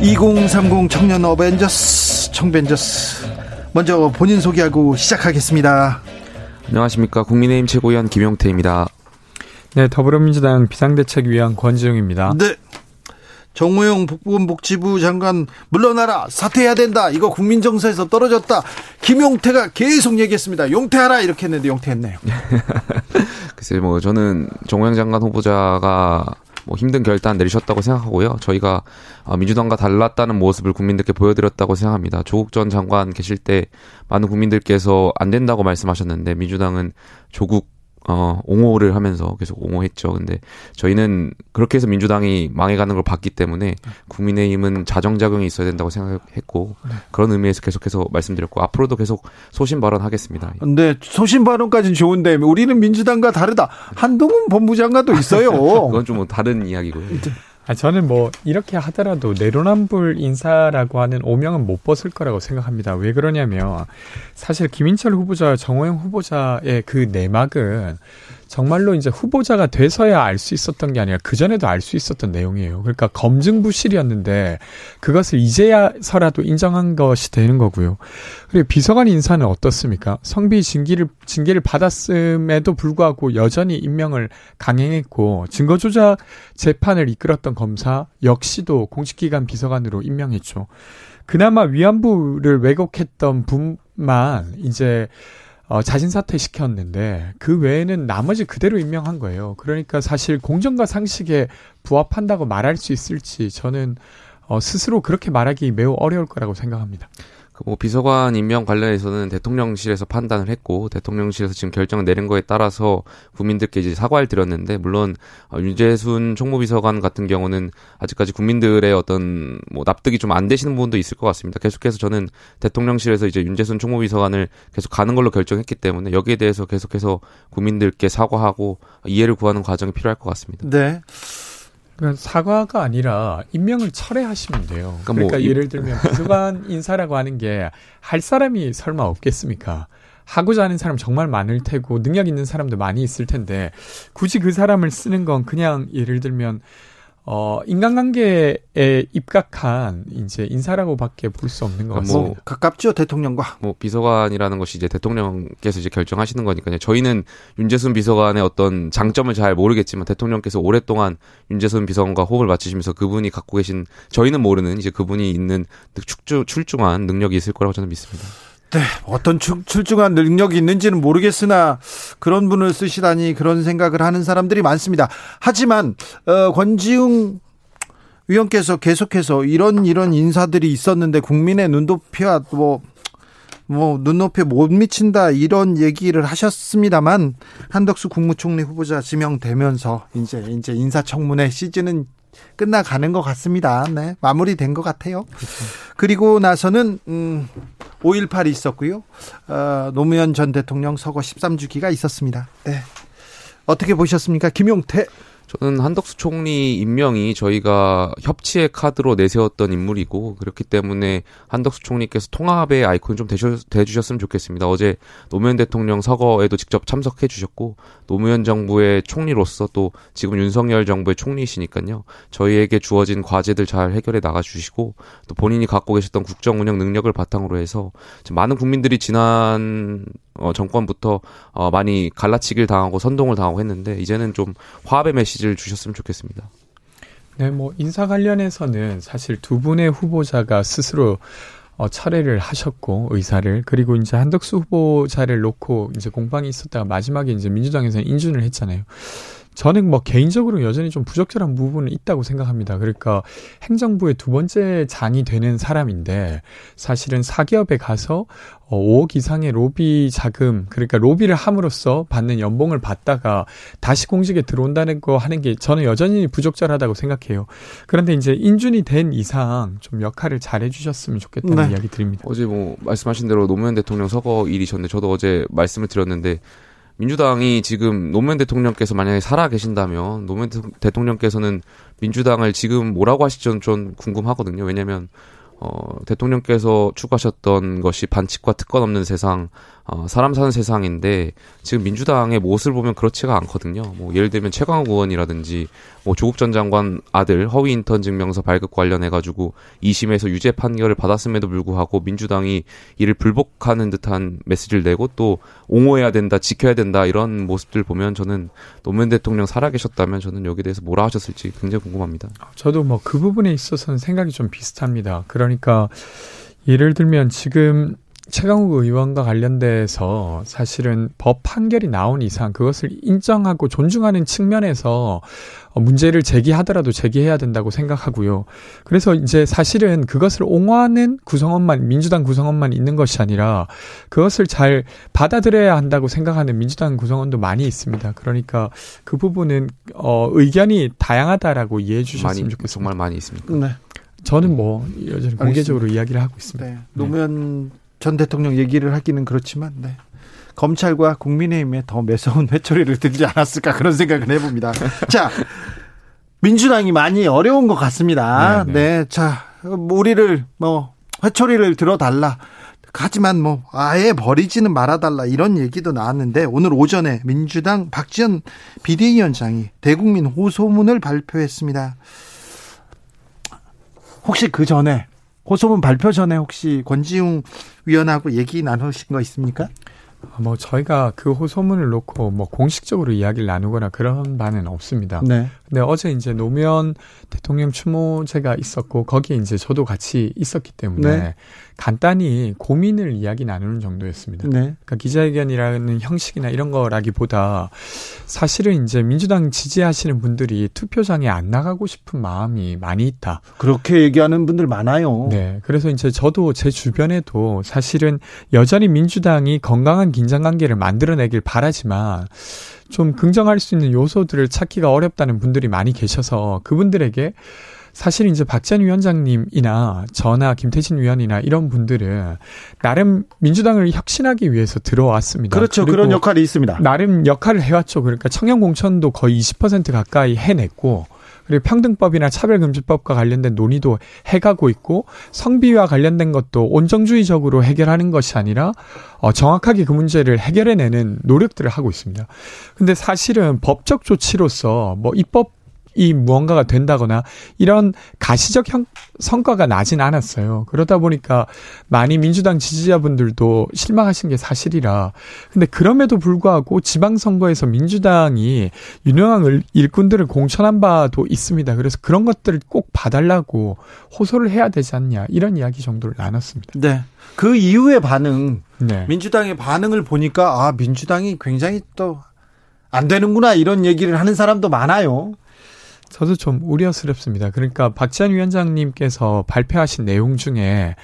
2030 청년 어벤져스 청벤져스. 먼저 본인 소개하고 시작하겠습니다. 안녕하십니까. 국민의힘 최고위원 김용태입니다. 네 더불어민주당 비상대책위원 권지웅입니다. 네. 정호영 복지부 장관 물러나라 사퇴해야 된다. 이거 국민 정서에서 떨어졌다. 김용태가 계속 얘기했습니다. 용태하라! 이렇게 했는데 용태했네요. 글쎄 뭐 저는 정호영 장관 후보자가 뭐 힘든 결단 내리셨다고 생각하고요. 저희가 어, 민주당과 달랐다는 모습을 국민들께 보여드렸다고 생각합니다. 조국 전 장관 계실 때 많은 국민들께서 안 된다고 말씀하셨는데 민주당은 조국 어, 옹호를 하면서 계속 옹호했죠. 근데 저희는 그렇게 해서 민주당이 망해가는 걸 봤기 때문에 국민의힘은 자정작용이 있어야 된다고 생각했고 그런 의미에서 계속해서 말씀드렸고 앞으로도 계속 소신 발언하겠습니다. 근데 소신 발언까지는 좋은데 우리는 민주당과 다르다. 한동훈 법무장관도 있어요. 그건 좀 뭐 다른 이야기고요. 아, 저는 뭐 이렇게 하더라도 내로남불 인사라고 하는 오명은 못 벗을 거라고 생각합니다. 왜 그러냐면 사실 김인철 후보자, 정호영 후보자의 그 내막은 정말로 이제 후보자가 돼서야 알 수 있었던 게 아니라 그 전에도 알 수 있었던 내용이에요. 그러니까 검증 부실이었는데 그것을 이제야서라도 인정한 것이 되는 거고요. 그리고 비서관 인사는 어떻습니까? 성비 징계를 징계를 받았음에도 불구하고 여전히 임명을 강행했고 증거 조작 재판을 이끌었던 검사 역시도 공직기관 비서관으로 임명했죠. 그나마 위안부를 왜곡했던 분만 이제 어, 자진 사퇴시켰는데 그 외에는 나머지 그대로 임명한 거예요. 그러니까 사실 공정과 상식에 부합한다고 말할 수 있을지 저는 어, 스스로 그렇게 말하기 매우 어려울 거라고 생각합니다. 그뭐 비서관 임명 관련해서는 대통령실에서 판단을 했고 대통령실에서 지금 결정을 내린 거에 따라서 국민들께 이제 사과를 드렸는데 물론 어, 윤재순 총무비서관 같은 경우는 아직까지 국민들의 어떤 뭐 납득이 좀 안 되시는 부분도 있을 것 같습니다. 계속해서 저는 대통령실에서 이제 윤재순 총무비서관을 계속 가는 걸로 결정했기 때문에 여기에 대해서 계속해서 국민들께 사과하고 이해를 구하는 과정이 필요할 것 같습니다. 네. 그러니까 사과가 아니라 임명을 철회하시면 돼요. 그러니까, 그러니까 뭐 예를 들면 비서관 인사라고 하는 게 할 사람이 설마 없겠습니까? 하고자 하는 사람 정말 많을 테고 능력 있는 사람도 많이 있을 텐데 굳이 그 사람을 쓰는 건 그냥 예를 들면 어, 인간관계에 입각한 이제 인사라고밖에 볼 수 없는 것 그러니까 뭐 같습니다. 뭐 가깝죠 대통령과. 뭐 비서관이라는 것이 이제 대통령께서 이제 결정하시는 거니까요. 저희는 윤재순 비서관의 어떤 장점을 잘 모르겠지만 대통령께서 오랫동안 윤재순 비서관과 호흡을 맞추시면서 그분이 갖고 계신 저희는 모르는 이제 그분이 있는 출중, 출중한 능력이 있을 거라고 저는 믿습니다. 네, 어떤 출, 출중한 능력이 있는지는 모르겠으나 그런 분을 쓰시다니 그런 생각을 하는 사람들이 많습니다. 하지만 어, 권지웅 위원께서 계속해서 이런 이런 인사들이 있었는데 국민의 눈높이와 뭐, 뭐, 눈높이에 못 미친다, 이런 얘기를 하셨습니다만, 한덕수 국무총리 후보자 지명되면서, 이제, 이제 인사청문회 시즌은 끝나가는 것 같습니다. 네, 마무리된 것 같아요. 그리고 나서는 음, 5.18이 있었고요. 어, 노무현 전 대통령 서거 13주기가 있었습니다. 네. 어떻게 보셨습니까? 김용태. 저는 한덕수 총리 임명이 저희가 협치의 카드로 내세웠던 인물이고 그렇기 때문에 한덕수 총리께서 통합의 아이콘 좀 대주셨 으면 좋겠습니다. 어제 노무현 대통령 서거에도 직접 참석해 주셨고 노무현 정부의 총리로서 또 지금 윤석열 정부의 총리이시니까요. 저희에게 주어진 과제들 잘 해결해 나가 주시고 또 본인이 갖고 계셨던 국정 운영 능력을 바탕으로 해서 많은 국민들이 지난 어, 정권부터 어, 많이 갈라치기를 당하고 선동을 당하고 했는데 이제는 좀 화합의 메시지를 주셨으면 좋겠습니다. 네, 뭐 인사 관련해서는 사실 두 분의 후보자가 스스로 어, 철회를 하셨고 의사를 그리고 이제 한덕수 후보자를 놓고 이제 공방이 있었다가 마지막에 이제 민주당에서는 인준을 했잖아요. 저는 뭐 개인적으로 여전히 좀 부적절한 부분은 있다고 생각합니다. 그러니까 행정부의 두 번째 장이 되는 사람인데 사실은 사기업에 가서 5억 어, 이상의 로비 자금, 그러니까 로비를 함으로써 받는 연봉을 받다가 다시 공직에 들어온다는 거 하는 게 저는 여전히 부적절하다고 생각해요. 그런데 이제 인준이 된 이상 좀 역할을 잘 해주셨으면 좋겠다는 네. 이야기 드립니다. 어제 뭐 말씀하신 대로 노무현 대통령 서거 일이셨는데 저도 어제 말씀을 드렸는데 민주당이 지금 노무현 대통령께서 만약에 살아 계신다면 노무현 대통령께서는 민주당을 지금 뭐라고 하실지 좀 궁금하거든요. 왜냐하면 어, 대통령께서 추구하셨던 것이 반칙과 특권 없는 세상, 어, 사람 사는 세상인데 지금 민주당의 모습을 보면 그렇지가 않거든요. 뭐 예를 들면 최강욱 의원이라든지 뭐 조국 전 장관 아들 허위 인턴 증명서 발급 관련해 가지고 2심에서 유죄 판결을 받았음에도 불구하고 민주당이 이를 불복하는 듯한 메시지를 내고 또 옹호해야 된다, 지켜야 된다 이런 모습들 보면 저는 노무현 대통령 살아계셨다면 저는 여기에 대해서 뭐라 하셨을지 굉장히 궁금합니다. 저도 뭐 그 부분에 있어서는 생각이 좀 비슷합니다. 그 러니까 예를 들면 지금 최강욱 의원과 관련돼서 사실은 법 판결이 나온 이상 그것을 인정하고 존중하는 측면에서 문제를 제기하더라도 제기해야 된다고 생각하고요. 그래서 이제 사실은 그것을 옹호하는 구성원만 민주당 구성원만 있는 것이 아니라 그것을 잘 받아들여야 한다고 생각하는 민주당 구성원도 많이 있습니다. 그러니까 그 부분은 어 의견이 다양하다라고 이해해 주셨으면 많이, 좋겠습니다. 정말 많이 있습니다. 네. 저는 뭐 여전히 공개적으로 이야기를 하고 있습니다. 네. 노무현 전 대통령 얘기를 하기는 그렇지만 네. 검찰과 국민의힘에 더 매서운 회초리를 들지 않았을까 그런 생각을 해봅니다. 자, 민주당이 많이 어려운 것 같습니다. 네, 네. 네 자, 우리를 뭐 회초리를 들어달라. 하지만 뭐 아예 버리지는 말아달라 이런 얘기도 나왔는데 오늘 오전에 민주당 박지원 비대위원장이 대국민 호소문을 발표했습니다. 혹시 그 전에 호소문 발표 전에 혹시 권지웅 위원하고 얘기 나누신 거 있습니까? 뭐 저희가 그 호소문을 놓고 뭐 공식적으로 이야기를 나누거나 그런 바는 없습니다. 네. 근데 어제 이제 노무현 대통령 추모제가 있었고 거기에 이제 저도 같이 있었기 때문에 네. 간단히 고민을 이야기 나누는 정도였습니다. 네. 그러니까 기자회견이라는 형식이나 이런 거라기보다 사실은 이제 민주당 지지하시는 분들이 투표장에 안 나가고 싶은 마음이 많이 있다. 그렇게 얘기하는 분들 많아요. 네. 그래서 이제 저도 제 주변에도 사실은 여전히 민주당이 건강한 긴장 관계를 만들어내길 바라지만 좀 긍정할 수 있는 요소들을 찾기가 어렵다는 분들이 많이 계셔서 그분들에게 사실 이제 박지원 위원장님이나 저나 김태진 위원이나 이런 분들은 나름 민주당을 혁신하기 위해서 들어왔습니다. 그렇죠. 그런 역할이 있습니다. 나름 역할을 해왔죠. 그러니까 청년 공천도 거의 20% 가까이 해냈고 그리고 평등법이나 차별금지법과 관련된 논의도 해가고 있고 성비와 관련된 것도 온정주의적으로 해결하는 것이 아니라 어, 정확하게 그 문제를 해결해내는 노력들을 하고 있습니다. 근데 사실은 법적 조치로서 뭐 입법 이 무언가가 된다거나 이런 가시적 형, 성과가 나진 않았어요. 그러다 보니까 많이 민주당 지지자분들도 실망하신 게 사실이라. 근데 그럼에도 불구하고 지방선거에서 민주당이 유능한 일꾼들을 공천한 바도 있습니다. 그래서 그런 것들을 꼭 봐달라고 호소를 해야 되지 않냐. 이런 이야기 정도를 나눴습니다. 네. 그 이후의 반응, 네. 민주당의 반응을 보니까 아, 민주당이 굉장히 또 안 되는구나 이런 얘기를 하는 사람도 많아요. 저도 좀 우려스럽습니다. 그러니까 박지원 위원장님께서 발표하신 내용 중에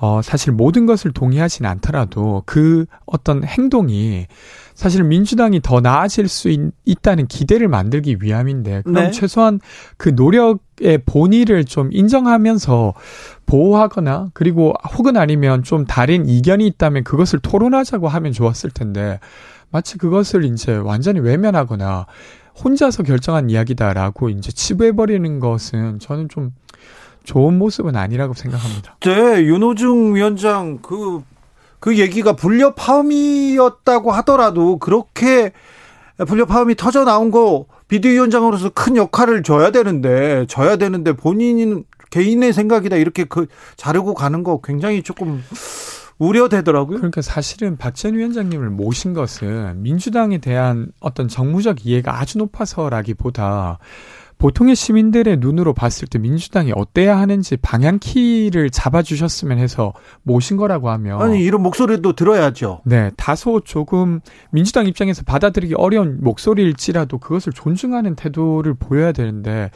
어, 사실 모든 것을 동의하진 않더라도 그 어떤 행동이 사실 민주당이 더 나아질 수 있, 다는 기대를 만들기 위함인데 그럼 네. 최소한 그 노력의 본의를 좀 인정하면서 보호하거나 그리고 혹은 아니면 좀 다른 이견이 있다면 그것을 토론하자고 하면 좋았을 텐데 마치 그것을 이제 완전히 외면하거나 혼자서 결정한 이야기다라고 이제 치부해버리는 것은 저는 좀 좋은 모습은 아니라고 생각합니다. 네, 윤호중 위원장 그, 그 얘기가 불협화음이었다고 하더라도 그렇게 불협화음이 터져 나온 거 비대위원장으로서 큰 역할을 줘야 되는데, 져야 되는데 본인은 개인의 생각이다 이렇게 그 자르고 가는 거 굉장히 조금 우려되더라고요. 그러니까 사실은 박지원 위원장님을 모신 것은 민주당에 대한 어떤 정무적 이해가 아주 높아서라기보다 보통의 시민들의 눈으로 봤을 때 민주당이 어때야 하는지 방향 키를 잡아주셨으면 해서 모신 거라고 하면 아니 이런 목소리도 들어야죠. 네, 다소 조금 민주당 입장에서 받아들이기 어려운 목소리일지라도 그것을 존중하는 태도를 보여야 되는데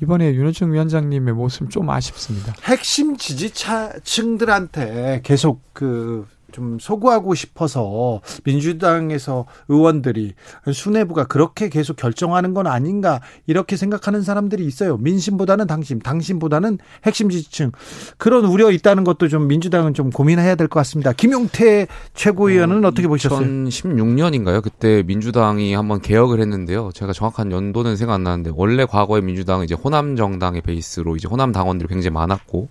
이번에 윤호중 위원장님의 모습 좀 아쉽습니다. 핵심 지지층들한테 계속 그 좀 소구하고 싶어서 민주당에서 의원들이 수뇌부가 그렇게 계속 결정하는 건 아닌가 이렇게 생각하는 사람들이 있어요. 민심보다는 당심, 당심보다는 핵심 지지층 그런 우려 있다는 것도 좀 민주당은 좀 고민해야 될 것 같습니다. 김용태 최고위원은 어, 떻게 보셨어요? 2016년인가요? 그때 민주당이 한번 개혁을 했는데요. 제가 정확한 연도는 생각 안 나는데 원래 과거에 민주당은 이제 호남 정당의 베이스로 이제 호남 당원들이 굉장히 많았고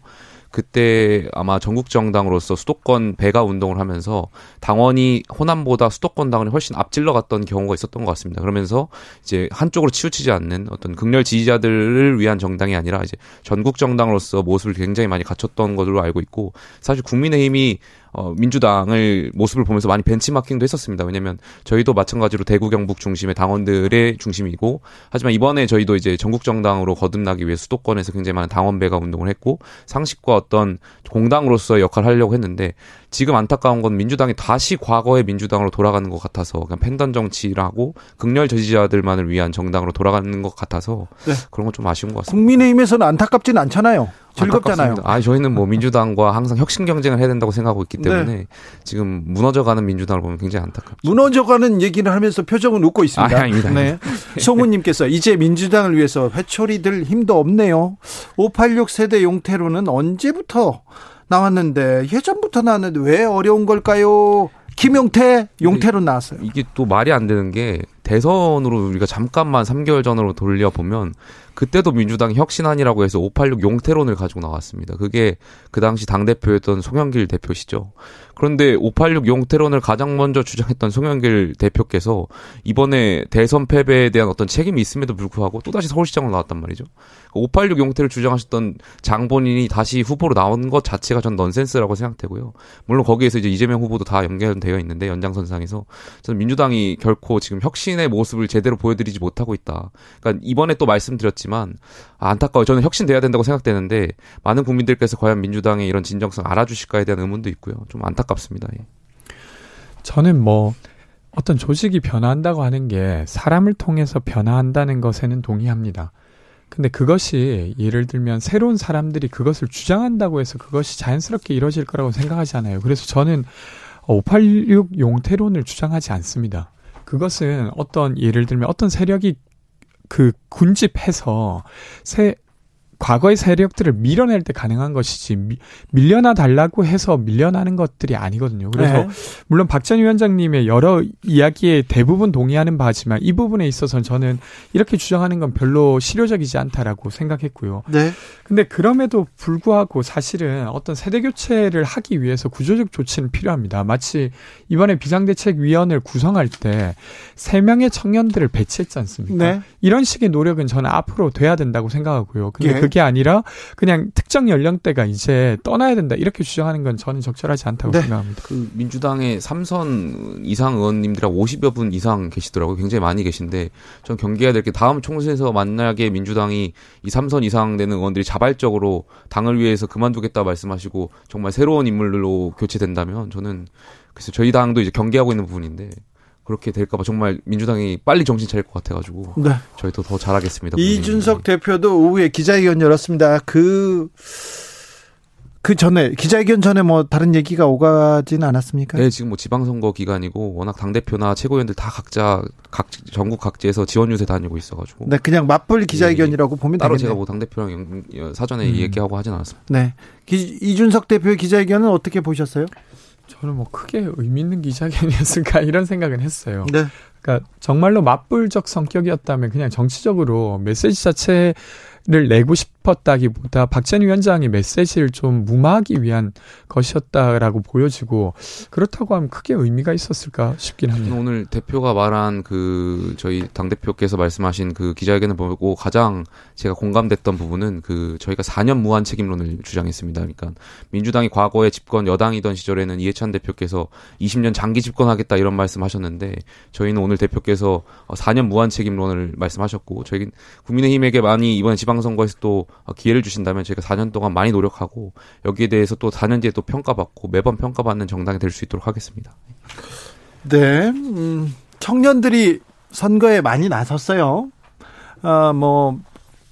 그때 아마 전국 정당으로서 수도권 배가 운동을 하면서 당원이 호남보다 수도권 당원이 훨씬 앞질러 갔던 경우가 있었던 것 같습니다. 그러면서 이제 한쪽으로 치우치지 않는 어떤 극렬 지지자들을 위한 정당이 아니라 이제 전국 정당으로서 모습을 굉장히 많이 갖췄던 것으로 알고 있고 사실 국민의힘이 어, 민주당을 모습을 보면서 많이 벤치마킹도 했었습니다. 왜냐면 저희도 마찬가지로 대구 경북 중심의 당원들의 중심이고 하지만 이번에 저희도 이제 전국 정당으로 거듭나기 위해 수도권에서 굉장히 많은 당원 배가 운동을 했고 상식과 어떤 공당으로서 역할을 하려고 했는데 지금 안타까운 건 민주당이 다시 과거의 민주당으로 돌아가는 것 같아서 그냥 팬던 정치라고 극렬 저지자들만을 위한 정당으로 돌아가는 것 같아서 네. 그런 건 좀 아쉬운 것 같습니다. 국민의힘에서는 안타깝지는 않잖아요. 즐겁잖아요. 아, 저희는 뭐 민주당과 항상 혁신 경쟁을 해야 된다고 생각하고 있기 네. 때문에 네. 지금 무너져가는 민주당을 보면 굉장히 안타깝죠. 무너져가는 얘기를 하면서 표정은 웃고 있습니다. 아, 아닙니다. 네. 송우님께서 이제 민주당을 위해서 회초리 들 힘도 없네요. 586 세대 용태로는 언제부터 나왔는데 예전부터 나왔는데 왜 어려운 걸까요? 김용태 용태로 나왔어요. 이게 또 말이 안 되는 게 대선으로 우리가 잠깐만 3개월 전으로 돌려 보면 그때도 민주당 혁신안이라고 해서 586 용태론을 가지고 나왔습니다. 그게 그 당시 당대표였던 송영길 대표시죠. 그런데 586 용태론을 가장 먼저 주장했던 송영길 대표께서 이번에 대선 패배에 대한 어떤 책임이 있음에도 불구하고 또다시 서울시장으로 나왔단 말이죠. 586 용태를 주장하셨던 장본인이 다시 후보로 나온 것 자체가 전 넌센스라고 생각되고요. 물론 거기에서 이제 이재명 후보도 다 연결되어 있는데 연장선상에서 저는 민주당이 결코 지금 혁신의 모습을 제대로 보여드리지 못하고 있다. 그러니까 이번에 또 말씀드렸지 만 아, 안타까워요. 저는 혁신돼야 된다고 생각되는데 많은 국민들께서 과연 민주당의 이런 진정성 알아주실까에 대한 의문도 있고요. 좀 안타깝습니다. 예. 저는 뭐 어떤 조직이 변화한다고 하는 게 사람을 통해서 변화한다는 것에는 동의합니다. 근데 그것이 예를 들면 새로운 사람들이 그것을 주장한다고 해서 그것이 자연스럽게 이루어질 거라고 생각하지 않아요. 그래서 저는 586 용태론을 주장하지 않습니다. 그것은 어떤 예를 들면 어떤 세력이 그 군집해서 새 과거의 세력들을 밀어낼 때 가능한 것이지 미, 밀려나 달라고 해서 밀려나는 것들이 아니거든요. 그래서 네. 물론 박전 위원장님의 여러 이야기에 대부분 동의하는 바지만 이 부분에 있어서는 저는 이렇게 주장하는 건 별로 실효적이지 않다라고 생각했고요. 네. 근데 그럼에도 불구하고 사실은 어떤 세대 교체를 하기 위해서 구조적 조치는 필요합니다. 마치 이번에 비상대책위원회를 구성할 때 세 명의 청년들을 배치했지 않습니까? 네. 이런 식의 노력은 저는 앞으로 돼야 된다고 생각하고요. 근데 예. 그게 아니라 그냥 특정 연령대가 이제 떠나야 된다 이렇게 주장하는 건 저는 적절하지 않다고 네. 생각합니다. 그 민주당의 삼선 이상 의원님들하고 50여 분 이상 계시더라고요. 굉장히 많이 계신데 전 경계해야 될 게 다음 총선에서 만약에 민주당이 이 삼선 이상 되는 의원들이 자발적으로 당을 위해서 그만두겠다 말씀하시고 정말 새로운 인물로 교체된다면 저는 그래서 저희 당도 이제 경계하고 있는 부분인데 그렇게 될까봐 정말 민주당이 빨리 정신 차릴 것 같아가지고 네. 저희도 더 잘하겠습니다. 이준석 대표도 오후에 기자회견 열었습니다. 그그 그 전에 기자회견 전에 뭐 다른 얘기가 오가지는 않았습니까? 네, 지금 뭐 지방선거 기간이고 워낙 당 대표나 최고위원들 다 각자 각 전국 각지에서 지원 유세 다니고 있어가지고. 네, 그냥 맞불 기자회견이라고 네, 보면 따로 되겠네요. 제가 뭐 당 대표랑 사전에 음. 얘기하고 하진 않았습니다. 네, 기, 이준석 대표의 기자회견은 어떻게 보셨어요? 저는 뭐 크게 의미 있는 기자회견이었을까 이런 생각은 했어요. 네. 그러니까 정말로 맞불적 성격이었다면 그냥 정치적으로 메시지 자체 를 내고 싶었다기보다 박전 위원장의 메시지를 좀 무마하기 위한 것이었다라고 보여지고 그렇다고 하면 크게 의미가 있었을까 싶긴 합니다. 오늘 대표가 말한 그 저희 당 대표께서 말씀하신 그 기자회견을 보고 가장 제가 공감됐던 부분은 그 저희가 4년 무한 책임론을 주장했습니다. 그러니까 민주당이 과거에 집권 여당이던 시절에는 이해찬 대표께서 20년 장기 집권하겠다 이런 말씀하셨는데 저희는 오늘 대표께서 4년 무한 책임론을 말씀하셨고 저희 국민의힘에게 많이 이번 지방 선거에서 또 기회를 주신다면 저희가 4년 동안 많이 노력하고 여기에 대해서 또 4년 뒤에 또 평가받고 매번 평가받는 정당이 될 수 있도록 하겠습니다. 네, 음, 청년들이 선거에 많이 나섰어요. 아, 뭐,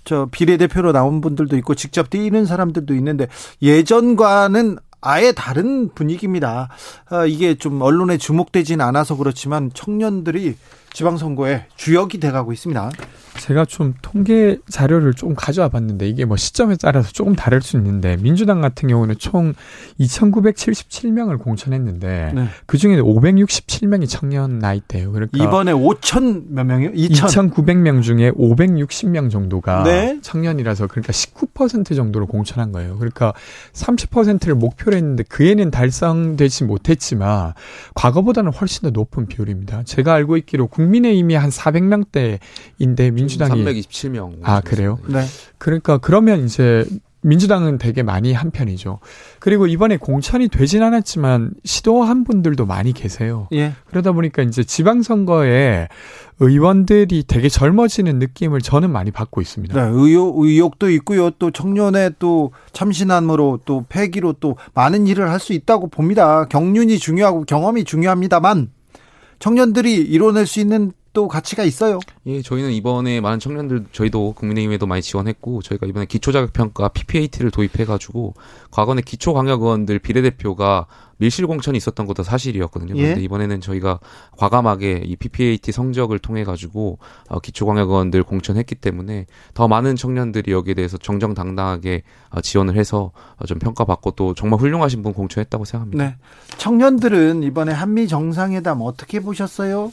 저 비례대표로 나온 분들도 있고 직접 뛰는 사람들도 있는데 예전과는 아예 다른 분위기입니다. 아, 이게 좀 언론에 주목되진 않아서 그렇지만 청년들이 지방선거에 주역이 돼가고 있습니다. 제가 좀 통계 자료를 좀 가져와 봤는데 이게 뭐 시점에 따라서 조금 다를 수 있는데 민주당 같은 경우는 총 2,977명을 공천했는데 네. 그 중에 567명이 청년 나이대예요. 그러니까 이번에 5천 몇 명이요? 2,900명 중에 560명 정도가 네. 청년이라서 그러니까 19% 정도로 공천한 거예요. 그러니까 30%를 목표로 했는데 그 애는 달성되지 못했지만 과거보다는 훨씬 더 높은 비율입니다. 제가 알고 있기로 국 민의힘이 한 400명대인데 민주당이 327명. 아 그래요? 네. 그러니까 그러면 이제 민주당은 되게 많이 한 편이죠. 그리고 이번에 공천이 되진 않았지만 시도한 분들도 많이 계세요. 예. 그러다 보니까 이제 지방선거에 의원들이 되게 젊어지는 느낌을 저는 많이 받고 있습니다. 네, 의욕, 의욕도 있고요. 또 청년의 또 참신함으로 또 패기로 또 많은 일을 할 수 있다고 봅니다. 경륜이 중요하고 경험이 중요합니다만 청년들이 이뤄낼 수 있는 또 가치가 있어요. 예, 저희는 이번에 많은 청년들 저희도 국민의힘에도 많이 지원했고 저희가 이번에 기초자격평가 PPAT를 도입해가지고 과거에 기초광역의원들 비례대표가 밀실 공천이 있었던 것도 사실이었거든요. 예? 그런데 이번에는 저희가 과감하게 이 PPAT 성적을 통해 가지고 어, 기초광역의원들 공천했기 때문에 더 많은 청년들이 여기에 대해서 정정당당하게 어, 지원을 해서 어, 좀 평가받고 또 정말 훌륭하신 분 공천했다고 생각합니다. 네. 청년들은 이번에 한미 정상회담 어떻게 보셨어요?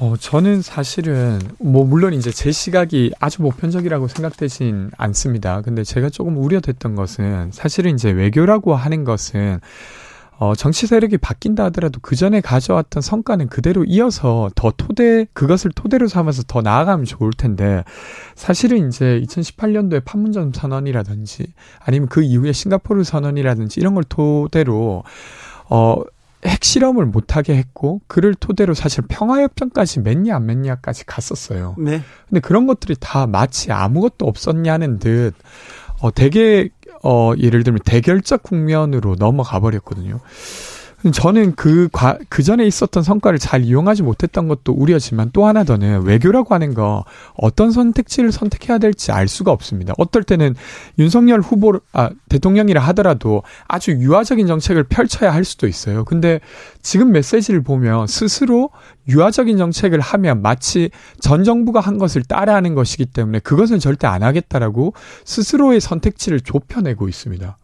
어, 저는 사실은, 뭐, 물론 이제 제 시각이 아주 보편적이라고 생각되진 않습니다. 근데 제가 조금 우려됐던 것은, 사실은 이제 외교라고 하는 것은, 어, 정치 세력이 바뀐다 하더라도 그 전에 가져왔던 성과는 그대로 이어서 더 토대, 그것을 토대로 삼아서 더 나아가면 좋을 텐데, 사실은 이제 2018년도에 판문점 선언이라든지, 아니면 그 이후에 싱가포르 선언이라든지 이런 걸 토대로, 어, 핵실험을 못하게 했고 그를 토대로 사실 평화협정까지 맺냐 안 맺냐까지 갔었어요. 네. 근데 그런 것들이 다 마치 아무것도 없었냐는 듯 어, 되게 어, 예를 들면 대결적 국면으로 넘어가 버렸거든요. 저는 그, 과, 그 전에 있었던 성과를 잘 이용하지 못했던 것도 우려지만 또 하나 더는 외교라고 하는 거 어떤 선택지를 선택해야 될지 알 수가 없습니다. 어떨 때는 윤석열 후보, 아, 대통령이라 하더라도 아주 유화적인 정책을 펼쳐야 할 수도 있어요. 근데 지금 메시지를 보면 스스로 유화적인 정책을 하면 마치 전 정부가 한 것을 따라하는 것이기 때문에 그것은 절대 안 하겠다라고 스스로의 선택지를 좁혀내고 있습니다.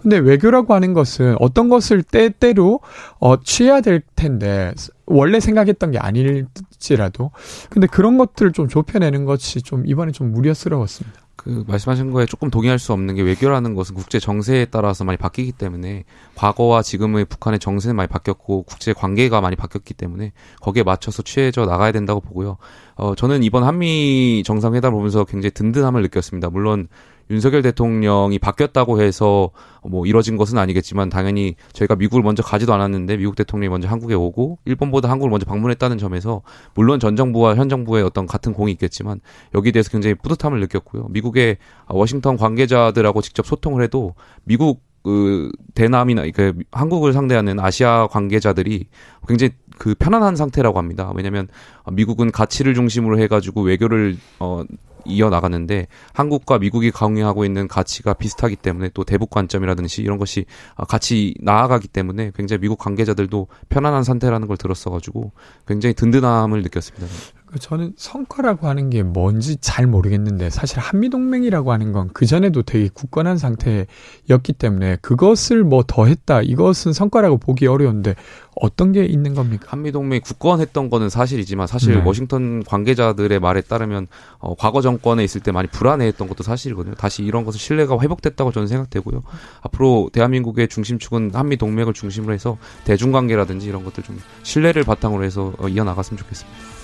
근데 외교라고 하는 것은 어떤 것을 때때로 어 취해야 될 텐데 원래 생각했던 게 아닐지라도 근데 그런 것들을 좀 좁혀내는 것이 좀 이번에 좀 우려스러웠습니다. 그 말씀하신 거에 조금 동의할 수 없는 게 외교라는 것은 국제 정세에 따라서 많이 바뀌기 때문에 과거와 지금의 북한의 정세는 많이 바뀌었고 국제 관계가 많이 바뀌었기 때문에 거기에 맞춰서 취해져 나가야 된다고 보고요. 어 저는 이번 한미 정상회담을 보면서 굉장히 든든함을 느꼈습니다. 물론 윤석열 대통령이 바뀌었다고 해서 뭐 이뤄진 것은 아니겠지만 당연히 저희가 미국을 먼저 가지도 않았는데 미국 대통령이 먼저 한국에 오고 일본보다 한국을 먼저 방문했다는 점에서 물론 전 정부와 현 정부의 어떤 같은 공이 있겠지만 여기에 대해서 굉장히 뿌듯함을 느꼈고요. 미국의 워싱턴 관계자들하고 직접 소통을 해도 미국 그 대남이나 그 한국을 상대하는 아시아 관계자들이 굉장히 그 편안한 상태라고 합니다. 왜냐하면 미국은 가치를 중심으로 해가지고 외교를 어 이어 나가는데 한국과 미국이 강요하고 있는 가치가 비슷하기 때문에 또 대북 관점이라든지 이런 것이 같이 나아가기 때문에 굉장히 미국 관계자들도 편안한 상태라는 걸 들었어가지고 굉장히 든든함을 느꼈습니다. 그 저는 성과라고 하는 게 뭔지 잘 모르겠는데 사실 한미동맹이라고 하는 건 그전에도 되게 굳건한 상태였기 때문에 그것을 뭐 더했다 이것은 성과라고 보기 어려운데 어떤 게 있는 겁니까? 한미동맹이 굳건했던 거는 사실이지만 사실 네. 워싱턴 관계자들의 말에 따르면 어, 과거 정권에 있을 때 많이 불안해했던 것도 사실이거든요. 다시 이런 것을 신뢰가 회복됐다고 저는 생각되고요. 앞으로 대한민국의 중심축은 한미동맹을 중심으로 해서 대중관계라든지 이런 것들 좀 신뢰를 바탕으로 해서 어, 이어나갔으면 좋겠습니다.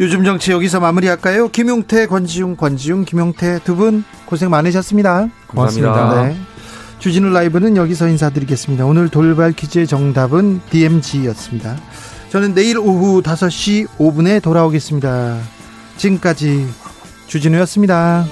요즘 정치 여기서 마무리할까요? 김용태, 권지웅, 권지웅, 김용태 두 분 고생 많으셨습니다. 고맙습니다. 네. 주진우 라이브는 여기서 인사드리겠습니다. 오늘 돌발 퀴즈의 정답은 DMG였습니다. 저는 내일 오후 5시 5분에 돌아오겠습니다. 지금까지 주진우였습니다.